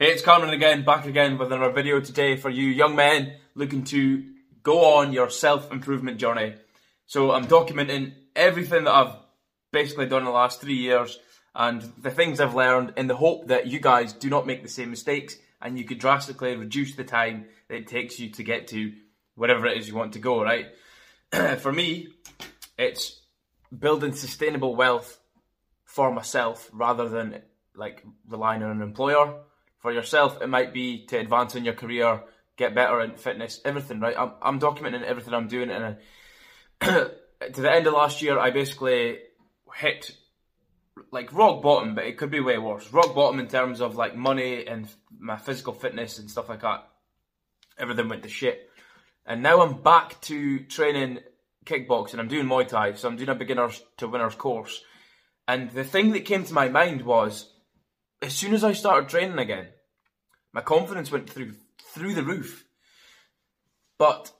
Hey, it's Cameron again, back again with another video today for you young men looking to go on your self-improvement journey. So I'm documenting everything that I've basically done in the last three years and the things I've learned in the hope that you guys do not make the same mistakes and you could drastically reduce the time that it takes you to get to wherever it is you want to go, right? for me, it's building sustainable wealth for myself rather than like relying on an employer for yourself, it might be to advance in your career, get better in fitness, everything, right? I'm, I'm documenting everything I'm doing. And uh, to the end of last year, I basically hit like rock bottom, but it could be way worse. Rock bottom in terms of like money and my physical fitness and stuff like that. Everything went to shit. And now I'm back to training kickboxing. I'm doing Muay Thai, so I'm doing a beginners to winners course. And the thing that came to my mind was as soon as I started training again, my confidence went through through the roof. But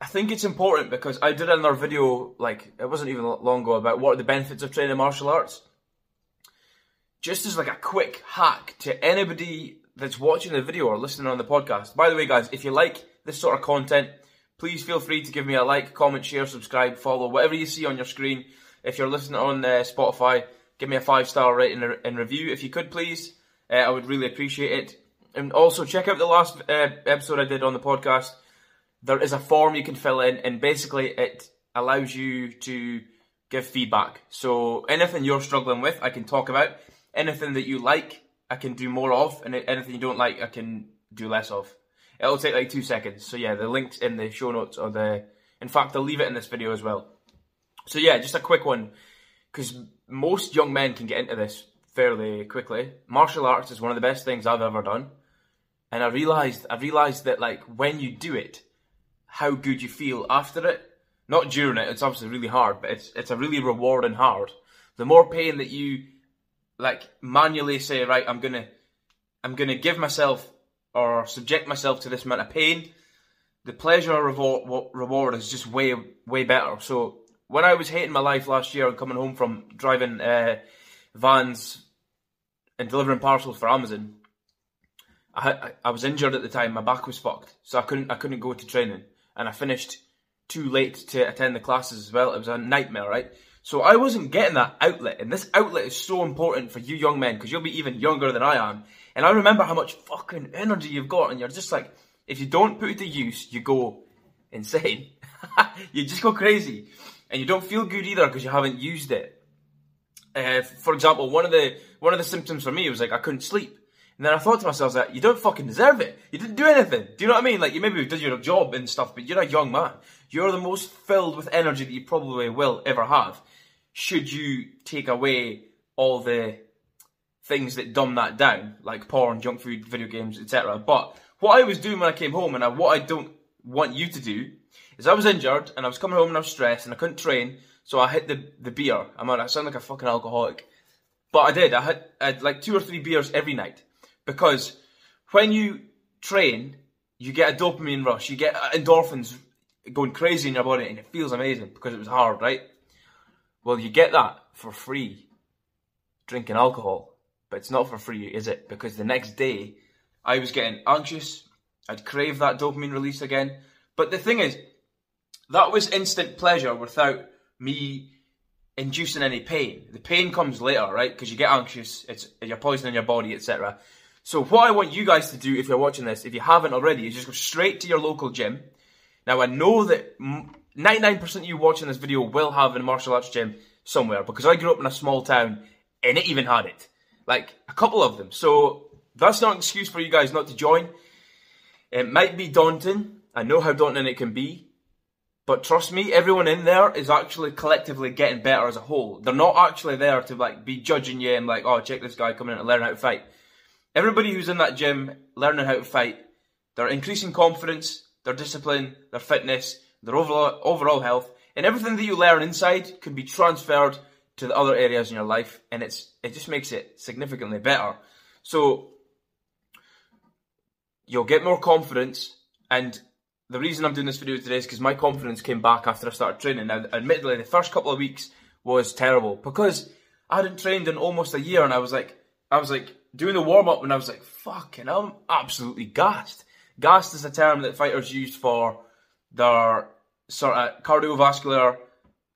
I think it's important because I did another video, like it wasn't even long ago, about what are the benefits of training martial arts. Just as like a quick hack to anybody that's watching the video or listening on the podcast. By the way, guys, if you like this sort of content, please feel free to give me a like, comment, share, subscribe, follow, whatever you see on your screen. If you're listening on uh, Spotify, give me a five star rating and review if you could, please. Uh, I would really appreciate it. And also check out the last uh, episode I did on the podcast. There is a form you can fill in, and basically it allows you to give feedback. So anything you're struggling with, I can talk about. Anything that you like, I can do more of, and anything you don't like, I can do less of. It'll take like two seconds. So yeah, the link's in the show notes or the. In fact, I'll leave it in this video as well. So yeah, just a quick one because most young men can get into this fairly quickly. Martial arts is one of the best things I've ever done, and I realized I realized that like when you do it, how good you feel after it. Not during it; it's obviously really hard, but it's it's a really rewarding hard. The more pain that you like manually say, right, I'm gonna I'm gonna give myself or subject myself to this amount of pain. The pleasure reward reward is just way way better. So when I was hating my life last year and coming home from driving uh, vans and delivering parcels for Amazon, I, I, I was injured at the time. My back was fucked, so I couldn't I couldn't go to training, and I finished too late to attend the classes as well. It was a nightmare, right? So I wasn't getting that outlet, and this outlet is so important for you young men because you'll be even younger than I am. And I remember how much fucking energy you've got, and you're just like, if you don't put it to use, you go insane. you just go crazy and you don't feel good either because you haven't used it. Uh, for example, one of the one of the symptoms for me was like I couldn't sleep, and then I thought to myself that you don't fucking deserve it. You didn't do anything. Do you know what I mean? Like you maybe did your job and stuff, but you're a young man. You're the most filled with energy that you probably will ever have. Should you take away all the things that dumb that down, like porn, junk food, video games, etc. But what I was doing when I came home, and I, what I don't want you to do is I was injured and I was coming home and I was stressed and I couldn't train, so I hit the, the beer. I'm I sound like a fucking alcoholic. But I did. I had, I had like two or three beers every night. Because when you train, you get a dopamine rush, you get uh, endorphins going crazy in your body and it feels amazing because it was hard, right? Well, you get that for free drinking alcohol. But it's not for free, is it? Because the next day, I was getting anxious. I'd crave that dopamine release again. But the thing is, that was instant pleasure without me inducing any pain. The pain comes later, right? Because you get anxious, it's you're poisoning your body, etc. So what I want you guys to do, if you're watching this, if you haven't already, is just go straight to your local gym. Now I know that 99% of you watching this video will have a martial arts gym somewhere because I grew up in a small town and it even had it. Like a couple of them. So that's not an excuse for you guys not to join. It might be daunting. I know how daunting it can be. But trust me, everyone in there is actually collectively getting better as a whole. They're not actually there to like be judging you and like, oh, check this guy coming in and learn how to fight. Everybody who's in that gym learning how to fight, they're increasing confidence, their discipline, their fitness, their overall overall health, and everything that you learn inside can be transferred to the other areas in your life, and it's it just makes it significantly better. So you'll get more confidence and the reason I'm doing this video today is because my confidence came back after I started training. Now, admittedly, the first couple of weeks was terrible because I hadn't trained in almost a year, and I was like, I was like, doing the warm up, and I was like, fucking, I'm absolutely gassed. Gassed is a term that fighters use for their sort of cardiovascular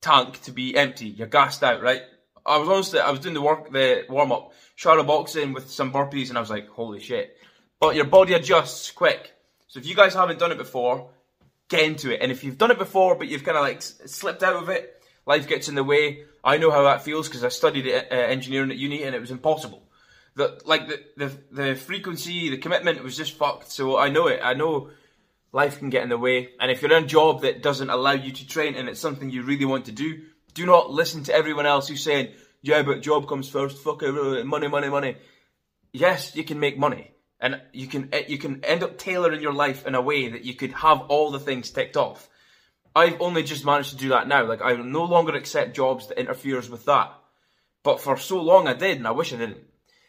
tank to be empty. You're gassed out, right? I was honestly, I was doing the work, the warm up, shadow boxing with some burpees, and I was like, holy shit. But your body adjusts quick. So if you guys haven't done it before, get into it. And if you've done it before, but you've kind of like slipped out of it, life gets in the way. I know how that feels because I studied uh, engineering at uni, and it was impossible. The like the, the the frequency, the commitment was just fucked. So I know it. I know life can get in the way. And if you're in a job that doesn't allow you to train and it's something you really want to do, do not listen to everyone else who's saying, yeah, but job comes first, fuck everyone, money, money, money. Yes, you can make money. And you can eh, you can end up tailoring your life in a way that you could have all the things ticked off. I've only just managed to do that now. Like I no longer accept jobs that interferes with that. But for so long I did, and I wish I didn't.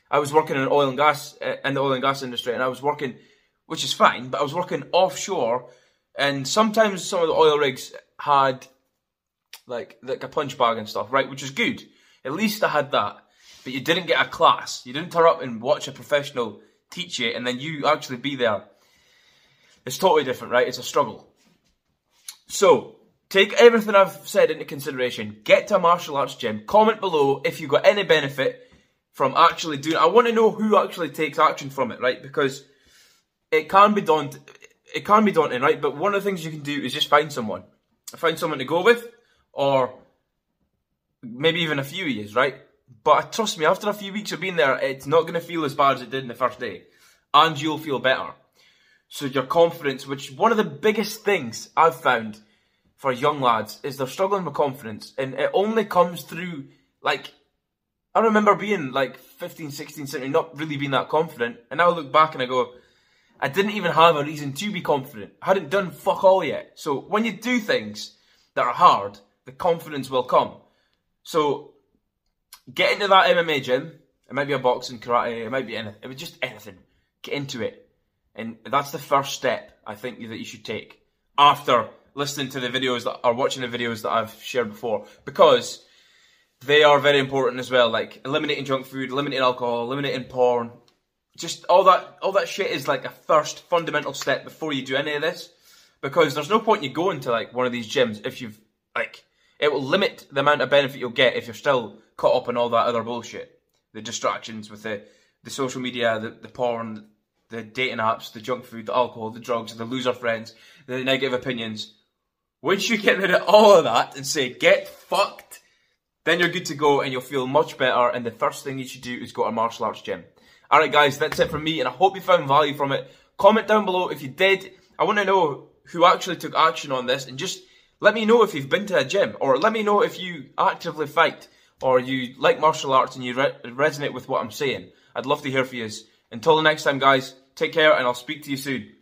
I was working in oil and gas eh, in the oil and gas industry, and I was working which is fine, but I was working offshore, and sometimes some of the oil rigs had like like a punch bag and stuff, right, which is good. At least I had that, but you didn't get a class. You didn't turn up and watch a professional teach you, and then you actually be there. It's totally different, right? It's a struggle. So take everything I've said into consideration. Get to a martial arts gym. Comment below if you got any benefit from actually doing. I want to know who actually takes action from it, right? Because it can be daunting. It can be daunting, right? But one of the things you can do is just find someone, find someone to go with, or maybe even a few years, right? But trust me, after a few weeks of being there, it's not going to feel as bad as it did in the first day, and you'll feel better. So your confidence, which one of the biggest things I've found for young lads is they're struggling with confidence, and it only comes through like I remember being like 15, 16, 17, not really being that confident, and now I look back and I go, I didn't even have a reason to be confident. I hadn't done fuck all yet. So when you do things that are hard, the confidence will come. So get into that MMA gym. It might be a boxing, karate, it might be anything. It was just anything. Get into it. And that's the first step I think that you should take after listening to the videos that are watching the videos that I've shared before. Because they are very important as well. Like eliminating junk food, eliminating alcohol, eliminating porn, just all that all that shit is like a first fundamental step before you do any of this because there's no point in you going to like one of these gyms if you've it will limit the amount of benefit you'll get if you're still caught up in all that other bullshit the distractions with the the social media the, the porn the dating apps the junk food the alcohol the drugs the loser friends the negative opinions once you get rid of all of that and say get fucked then you're good to go and you'll feel much better and the first thing you should do is go to a martial arts gym Alright guys, that's it from me and I hope you found value from it. Comment down below if you did. I want to know who actually took action on this and just let me know if you've been to a gym or let me know if you actively fight or you like martial arts and you re resonate with what I'm saying. I'd love to hear from you. Until the next time guys, take care and I'll speak to you soon.